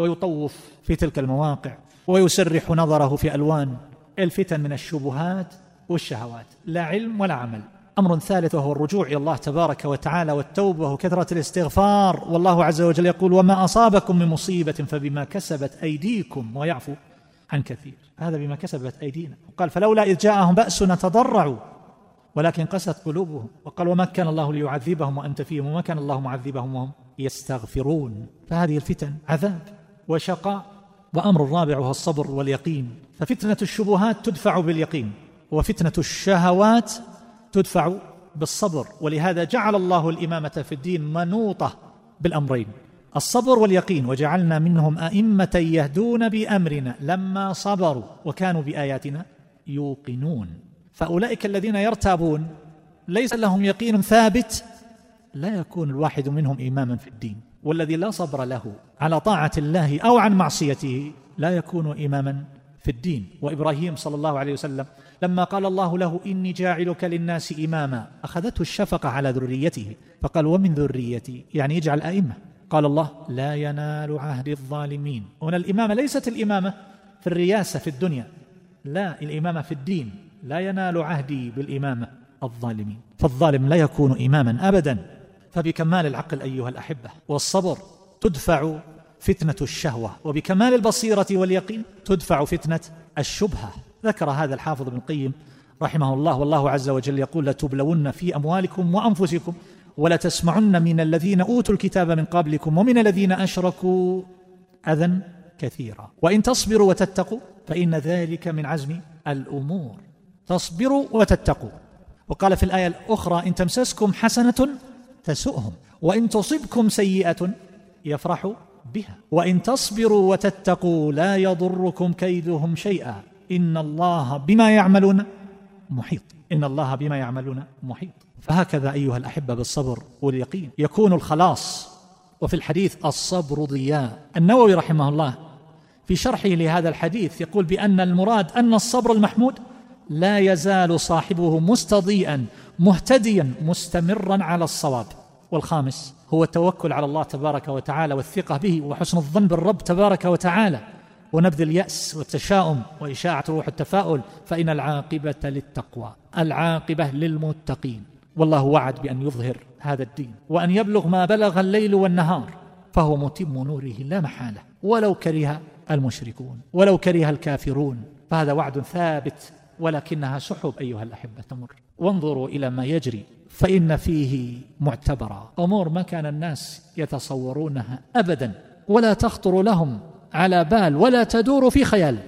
ويطوف في تلك المواقع ويسرح نظره في ألوان الفتن من الشبهات والشهوات. لا علم ولا عمل. أمر ثالث وهو الرجوع إلى الله تبارك وتعالى والتوبة وكثرة الاستغفار. والله عز وجل يقول وما أصابكم من مصيبة فبما كسبت أيديكم. ويعفو عن كثير. هذا بما كسبت أيدينا. وقال فلولا إذ جاءهم بأسنا تضرعوا ولكن قست قلوبهم. وقال وما كان الله ليعذبهم وأنت فيهم وما كان الله معذبهم وهم يستغفرون. فهذه الفتن عذاب. وشقاء وأمر الرابع وهو الصبر واليقين. ففتنة الشبهات تدفع باليقين وفتنة الشهوات تدفع بالصبر. ولهذا جعل الله الإمامة في الدين منوطة بالأمرين الصبر واليقين. وجعلنا منهم أئمة يهدون بأمرنا لما صبروا وكانوا بآياتنا يوقنون. فأولئك الذين يرتابون ليس لهم يقين ثابت لا يكون الواحد منهم إماما في الدين. والذي لا صبر له على طاعة الله أو عن معصيته لا يكون إماما في الدين. وإبراهيم صلى الله عليه وسلم لما قال الله له إني جاعلك للناس إماما أخذته الشفقة على ذريته فقال ومن ذريتي؟ يعني يجعل أئمة. قال الله لا ينال عهد الظالمين. هنا الإمامة ليست الإمامة في الرياسة في الدنيا. لا الإمامة في الدين. لا ينال عهدي بالإمامة الظالمين. فالظالم لا يكون إماما أبدا. فبكمال العقل أيها الأحبة والصبر تدفع فتنة الشهوة وبكمال البصيرة واليقين تدفع فتنة الشبهة. ذكر هذا الحافظ ابن القيم رحمه الله والله عز وجل يقول لتبلون في أموالكم وأنفسكم ولا تسمعن من الذين أوتوا الكتاب من قبلكم ومن الذين أشركوا أذى كثيرا. وإن تصبروا وتتقوا فإن ذلك من عزم الأمور. تصبروا وتتقوا. وقال في الآية الأخرى إن تمسسكم حسنة تسؤهم. وإن تصبكم سيئة يفرحوا بها. وإن تصبروا وتتقوا لا يضركم كيدهم شيئا. إن الله بما يعملون محيط. إن الله بما يعملون محيط. فهكذا أيها الأحبة بالصبر واليقين. يكون الخلاص وفي الحديث الصبر ضياء. النووي رحمه الله في شرحه لهذا الحديث يقول بأن المراد أن الصبر المحمود لا يزال صاحبه مستضيئا مهتديا مستمرا على الصواب. والخامس هو التوكل على الله تبارك وتعالى والثقة به وحسن الظن بالرب تبارك وتعالى. ونبذ اليأس والتشاؤم وإشاعة روح التفاؤل فإن العاقبة للتقوى العاقبة للمتقين. والله وعد بأن يظهر هذا الدين وأن يبلغ ما بلغ الليل والنهار فهو متم نوره لا محالة ولو كره المشركون ولو كره الكافرون. فهذا وعد ثابت ولكنها سحب أيها الأحبة تمر. وانظروا إلى ما يجري فإن فيه معتبرا. أمور ما كان الناس يتصورونها أبدا. ولا تخطر لهم على بال ولا تدور في خيال.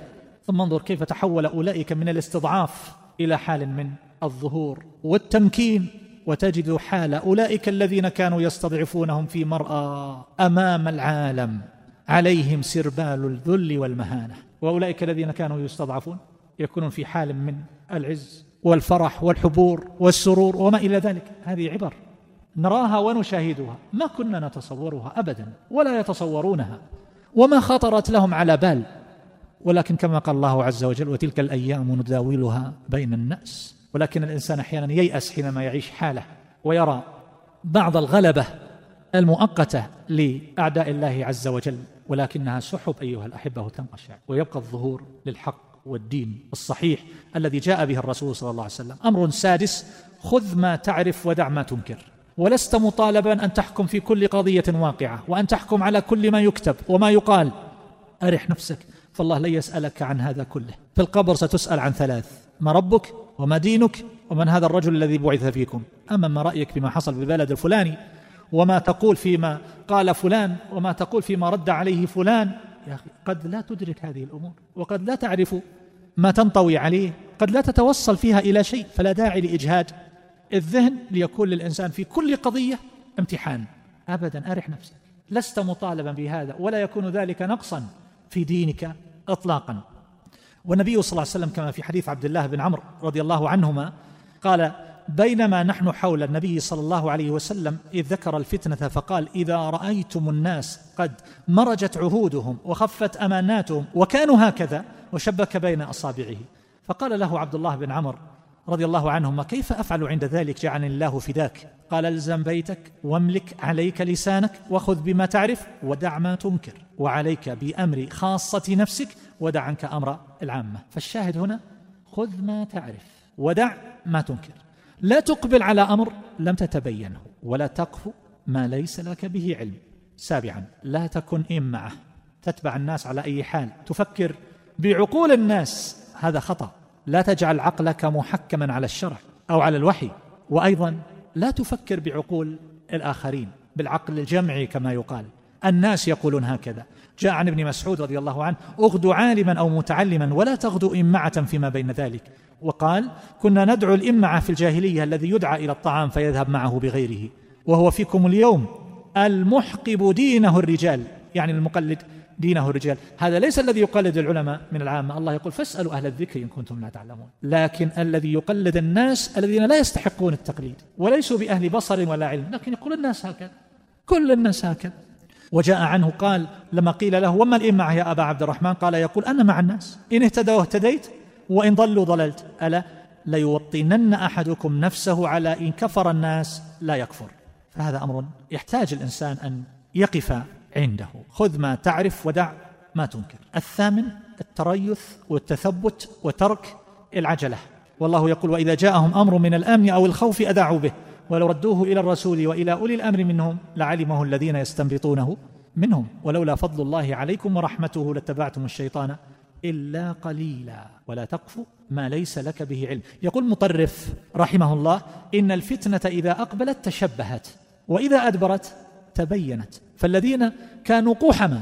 ثم انظر كيف تحول أولئك من الاستضعاف إلى حال من الظهور والتمكين. وتجد حال أولئك الذين كانوا يستضعفونهم في مرأى أمام العالم. عليهم سربال الذل والمهانة. وأولئك الذين كانوا يستضعفون يكونون في حال من العز والفرح والحبور والسرور وما إلى ذلك. هذه عبر. نراها ونشاهدها. ما كنا نتصورها أبدا ولا يتصورونها. وما خطرت لهم على بال. ولكن كما قال الله عز وجل وتلك الأيام نداولها بين الناس. ولكن الإنسان أحيانا ييأس حينما يعيش حاله ويرى بعض الغلبة المؤقتة لأعداء الله عز وجل. ولكنها سحب أيها الأحبة تنقشع ويبقى الظهور للحق. والدين الصحيح الذي جاء به الرسول صلى الله عليه وسلم. أمر سادس خذ ما تعرف ودع ما تنكر. ولست مطالبا أن تحكم في كل قضية واقعة وأن تحكم على كل ما يكتب وما يقال. أرح نفسك فالله لن يسألك عن هذا كله. في القبر ستسأل عن ثلاث ما ربك وما دينك ومن هذا الرجل الذي بعث فيكم. أما ما رأيك بما حصل بالبلد الفلاني وما تقول فيما قال فلان وما تقول فيما رد عليه فلان يا أخي قد لا تدرك هذه الأمور وقد لا تعرف ما تنطوي عليه قد لا تتوصل فيها إلى شيء فلا داعي لإجهاد. الذهن ليكون للإنسان في كل قضية امتحان. أبدا أرح نفسك. لست مطالبا بهذا ولا يكون ذلك نقصا في دينك إطلاقا. والنبي صلى الله عليه وسلم كما في حديث عبد الله بن عمرو رضي الله عنهما قال بينما نحن حول النبي صلى الله عليه وسلم إذ ذكر الفتنة فقال إذا رأيتم الناس قد مرجت عهودهم وخفت أماناتهم وكانوا هكذا وشبك بين أصابعه. فقال له عبد الله بن عمر رضي الله عنهما كيف أفعل عند ذلك؟ جعلني الله فداك. قال ألزم بيتك واملك عليك لسانك وخذ بما تعرف ودع ما تنكر وعليك بأمر خاصة نفسك ودع عنك أمر العامة. فالشاهد هنا خذ ما تعرف ودع ما تنكر. لا تقبل على أمر لم تتبينه ولا تقف ما ليس لك به علم. سابعا لا تكن إمعة تتبع الناس على أي حال. تفكر بعقول الناس هذا خطأ. لا تجعل عقلك محكما على الشرع أو على الوحي. وأيضا لا تفكر بعقول الآخرين بالعقل الجمعي كما يقال. الناس يقولون هكذا. جاء عن ابن مسعود رضي الله عنه اغدو عالما أو متعلما ولا تغدو إمعة فيما بين ذلك. وقال كنا ندعو الإمعة في الجاهلية الذي يدعى إلى الطعام فيذهب معه بغيره وهو فيكم اليوم المحقب دينه الرجال. يعني المقلد دينه الرجال. هذا ليس الذي يقلد العلماء من العامة. الله يقول فاسألوا أهل الذكر إن كنتم لا تعلمون. لكن الذي يقلد الناس الذين لا يستحقون التقليد وليسوا بأهل بصر ولا علم. لكن يقول الناس هكذا كل الناس هكذا. وجاء عنه قال لما قيل له وما الإمة يا أبا عبد الرحمن؟ قال يقول أنا مع الناس. إن اهتدوا اهتديت. وإن ضلوا ضللت. ألا ليوطنن أحدكم نفسه على إن كفر الناس لا يكفر. فهذا أمر يحتاج الإنسان أن يقف عنده. خذ ما تعرف ودع ما تنكر. الثامن التريث والتثبت وترك العجلة. والله يقول وإذا جاءهم أمر من الأمن أو الخوف أذاعوا به. ولو ردوه إلى الرسول وإلى أولي الأمر منهم لعلمه الذين يستنبطونه منهم. ولولا فضل الله عليكم ورحمته لاتبعتم الشيطان إلا قليلا. ولا تقف ما ليس لك به علم. يقول مطرف رحمه الله إن الفتنة إذا أقبلت تشبهت وإذا أدبرت تبينت. فالذين كانوا قحما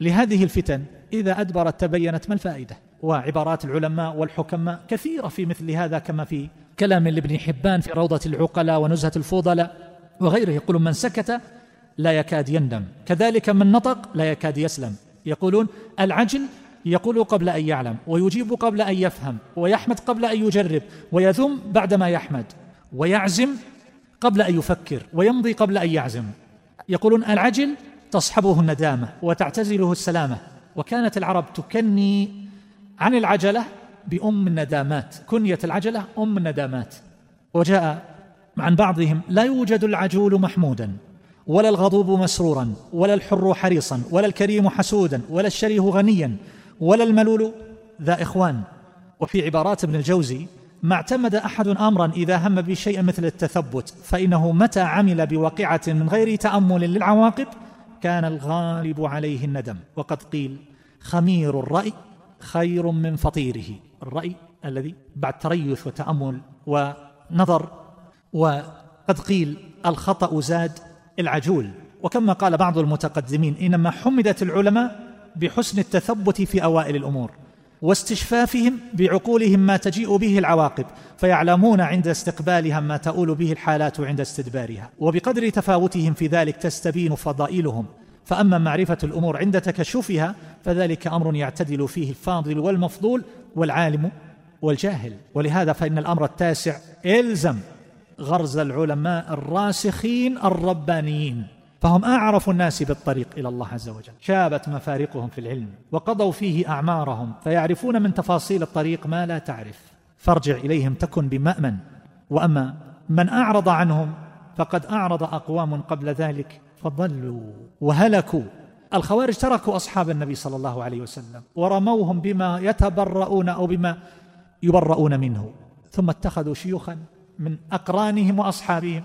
لهذه الفتن إذا أدبرت تبينت ما الفائدة؟ وعبارات العلماء والحكماء كثيرة في مثل هذا كما في كلام لابن حبان في روضة العقلاء ونزهة الفضلاء وغيره. يقول من سكت لا يكاد يندم كذلك من نطق لا يكاد يسلم. يقولون العجل يقول قبل أن يعلم ويجيب قبل أن يفهم ويحمد قبل أن يجرب ويذم بعدما يحمد ويعزم قبل أن يفكر ويمضي قبل أن يعزم. يقولون العجل تصحبه الندامة وتعتزله السلامة. وكانت العرب تكني عن العجلة بأم الندامات كنية العجلة أم الندامات. وجاء عن بعضهم لا يوجد العجول محمودا ولا الغضوب مسرورا ولا الحر حريصا ولا الكريم حسودا ولا الشريه غنيا. ولا الملول ذا إخوان. وفي عبارات ابن الجوزي ما اعتمد أحد امرا إذا هم بشيء مثل التثبت فإنه متى عمل بواقعه من غير تأمل للعواقب كان الغالب عليه الندم. وقد قيل خمير الرأي خير من فطيره. الرأي الذي بعد تريث وتأمل ونظر. وقد قيل الخطأ زاد العجول. وكما قال بعض المتقدمين إنما حمدت العلماء بحسن التثبت في أوائل الأمور واستشفافهم بعقولهم ما تجيء به العواقب فيعلمون عند استقبالها ما تؤول به الحالات عند استدبارها وبقدر تفاوتهم في ذلك تستبين فضائلهم. فأما معرفة الأمور عند تكشفها فذلك أمر يعتدل فيه الفاضل والمفضول والعالم والجاهل. ولهذا فإن الأمر التاسع إلزم غرز العلماء الراسخين الربانيين. فهم أعرف الناس بالطريق إلى الله عز وجل. شابت مفارقهم في العلم وقضوا فيه أعمارهم فيعرفون من تفاصيل الطريق ما لا تعرف. فارجع إليهم تكن بمأمن. وأما من أعرض عنهم فقد أعرض أقوام قبل ذلك فضلوا وهلكوا. الخوارج تركوا أصحاب النبي صلى الله عليه وسلم ورموهم بما يتبرؤون أو بما يبرؤون منه ثم اتخذوا شيوخا من أقرانهم وأصحابهم.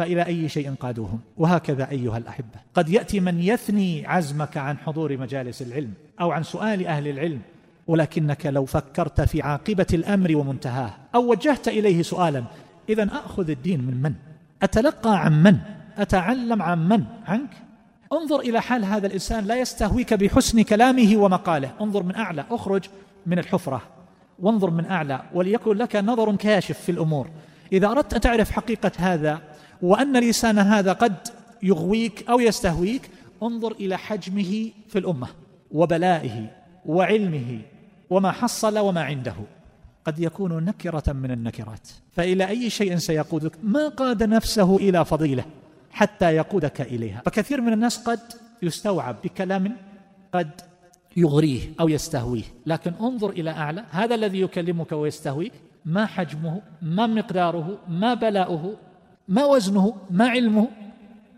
فإلى أي شيء قادوهم. وهكذا أيها الأحبة. قد يأتي من يثني عزمك عن حضور مجالس العلم أو عن سؤال أهل العلم ولكنك لو فكرت في عاقبة الأمر ومنتهاه أو وجهت إليه سؤالا إذا أخذ الدين من من؟ أتلقى عن من؟ أتعلم عن من؟ عنك؟ انظر إلى حال هذا الإنسان لا يستهويك بحسن كلامه ومقاله. انظر من أعلى أخرج من الحفرة. وانظر من أعلى وليكن لك نظر كاشف في الأمور. إذا أردت أن تعرف حقيقة هذا وأن لسان هذا قد يغويك أو يستهويك انظر إلى حجمه في الأمة وبلائه وعلمه وما حصل وما عنده. قد يكون نكرة من النكرات. فإلى أي شيء سيقودك؟ ما قاد نفسه إلى فضيلة حتى يقودك إليها. فكثير من الناس قد يستوعب بكلام قد يغريه أو يستهويه. لكن انظر إلى أعلى. هذا الذي يكلمك ويستهويك ما حجمه ما مقداره ما بلاؤه ما وزنه ما علمه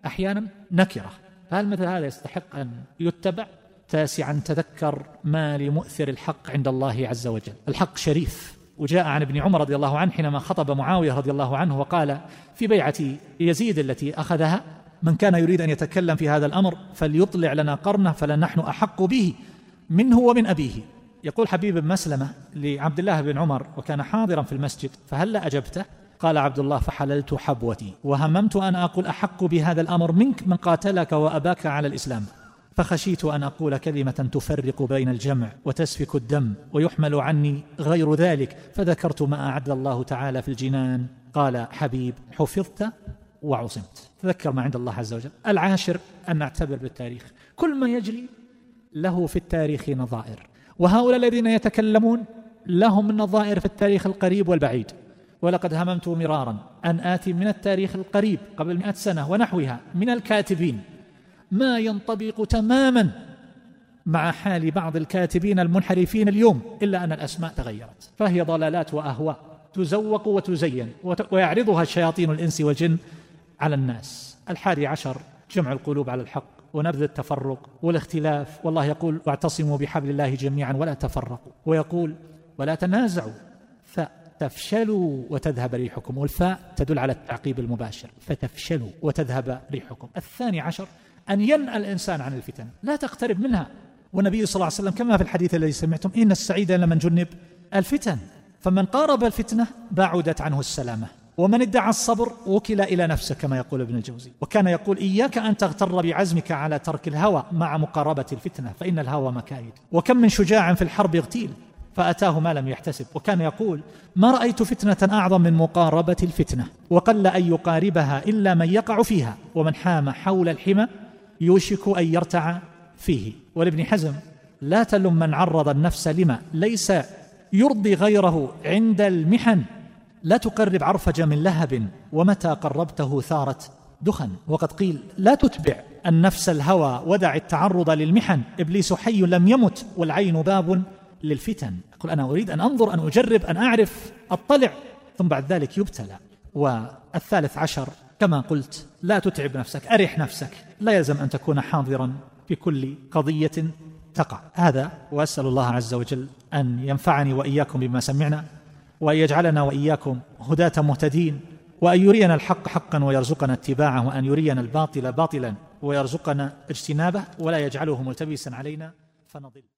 أحيانا نكرة. فهل مثل هذا يستحق أن يتبع؟ تاسعا تذكر ما لمؤثر الحق عند الله عز وجل. الحق شريف. وجاء عن ابن عمر رضي الله عنه حينما خطب معاوية رضي الله عنه وقال في بيعة يزيد التي أخذها من كان يريد أن يتكلم في هذا الأمر فليطلع لنا قرنه فلنحن أحق به منه ومن أبيه. يقول حبيب بن مسلمة لعبد الله بن عمر وكان حاضرا في المسجد فهل أجبته؟ قال عبد الله فحللت حبوتي. وهممت أن أقول أحق بهذا الأمر منك من قاتلك وأباك على الإسلام. فخشيت أن أقول كلمة تفرق بين الجمع وتسفك الدم ويحمل عني غير ذلك فذكرت ما أعد الله تعالى في الجنان. قال حبيب حفظت وعصمت. تذكر ما عند الله عز وجل. العاشر أن نعتبر بالتاريخ. كل ما يجري له في التاريخ نظائر وهؤلاء الذين يتكلمون لهم نظائر في التاريخ القريب والبعيد. ولقد هممت مرارا أن آتي من التاريخ القريب قبل مئة سنة ونحوها من الكاتبين. ما ينطبق تماما مع حال بعض الكاتبين المنحرفين اليوم إلا أن الأسماء تغيرت. فهي ضلالات وأهواء تزوق وتزين ويعرضها شياطين الإنس والجن على الناس. الحادي عشر جمع القلوب على الحق ونبذ التفرق والاختلاف. والله يقول واعتصموا بحبل الله جميعا ولا تفرقوا. ويقول ولا تنازعوا. فتفشلوا وتذهب ريحكم والفاء تدل على التعقيب المباشر فتفشلوا وتذهب ريحكم. الثاني عشر أن ينأى الإنسان عن الفتن لا تقترب منها. والنبي صلى الله عليه وسلم كما في الحديث الذي سمعتم إن السعيد لمن جنب الفتن. فمن قارب الفتنة بعدت عنه السلامة. ومن ادعى الصبر وكل إلى نفسه كما يقول ابن الجوزي. وكان يقول إياك أن تغتر بعزمك على ترك الهوى مع مقاربة الفتنة فإن الهوى مكايد. وكم من شجاع في الحرب اغتيل فأتاه ما لم يحتسب وكان يقول ما رأيت فتنة أعظم من مقاربة الفتنة وقل أن يقاربها إلا من يقع فيها ومن حام حول الحمى يوشك أن يرتع فيه. ولابن حزم لا تلم من عرض النفس لما ليس يرضي غيره عند المحن لا تقرب عرفج من لهب ومتى قربته ثارت دخن. وقد قيل لا تتبع النفس الهوى ودع التعرض للمحن إبليس حي لم يمت والعين باب للفتن. يقول أنا أريد أن أنظر أن أجرب أن أعرف أطلع. ثم بعد ذلك يبتلى. والثالث عشر كما قلت لا تتعب نفسك أرح نفسك. لا يلزم أن تكون حاضرا في كل قضية تقع. هذا وأسأل الله عز وجل أن ينفعني وإياكم بما سمعنا وأن يجعلنا وإياكم هداة مهتدين وأن يرينا الحق حقا ويرزقنا اتباعه وأن يرينا الباطل باطلا ويرزقنا اجتنابه ولا يجعله ملتبسا علينا فنضل.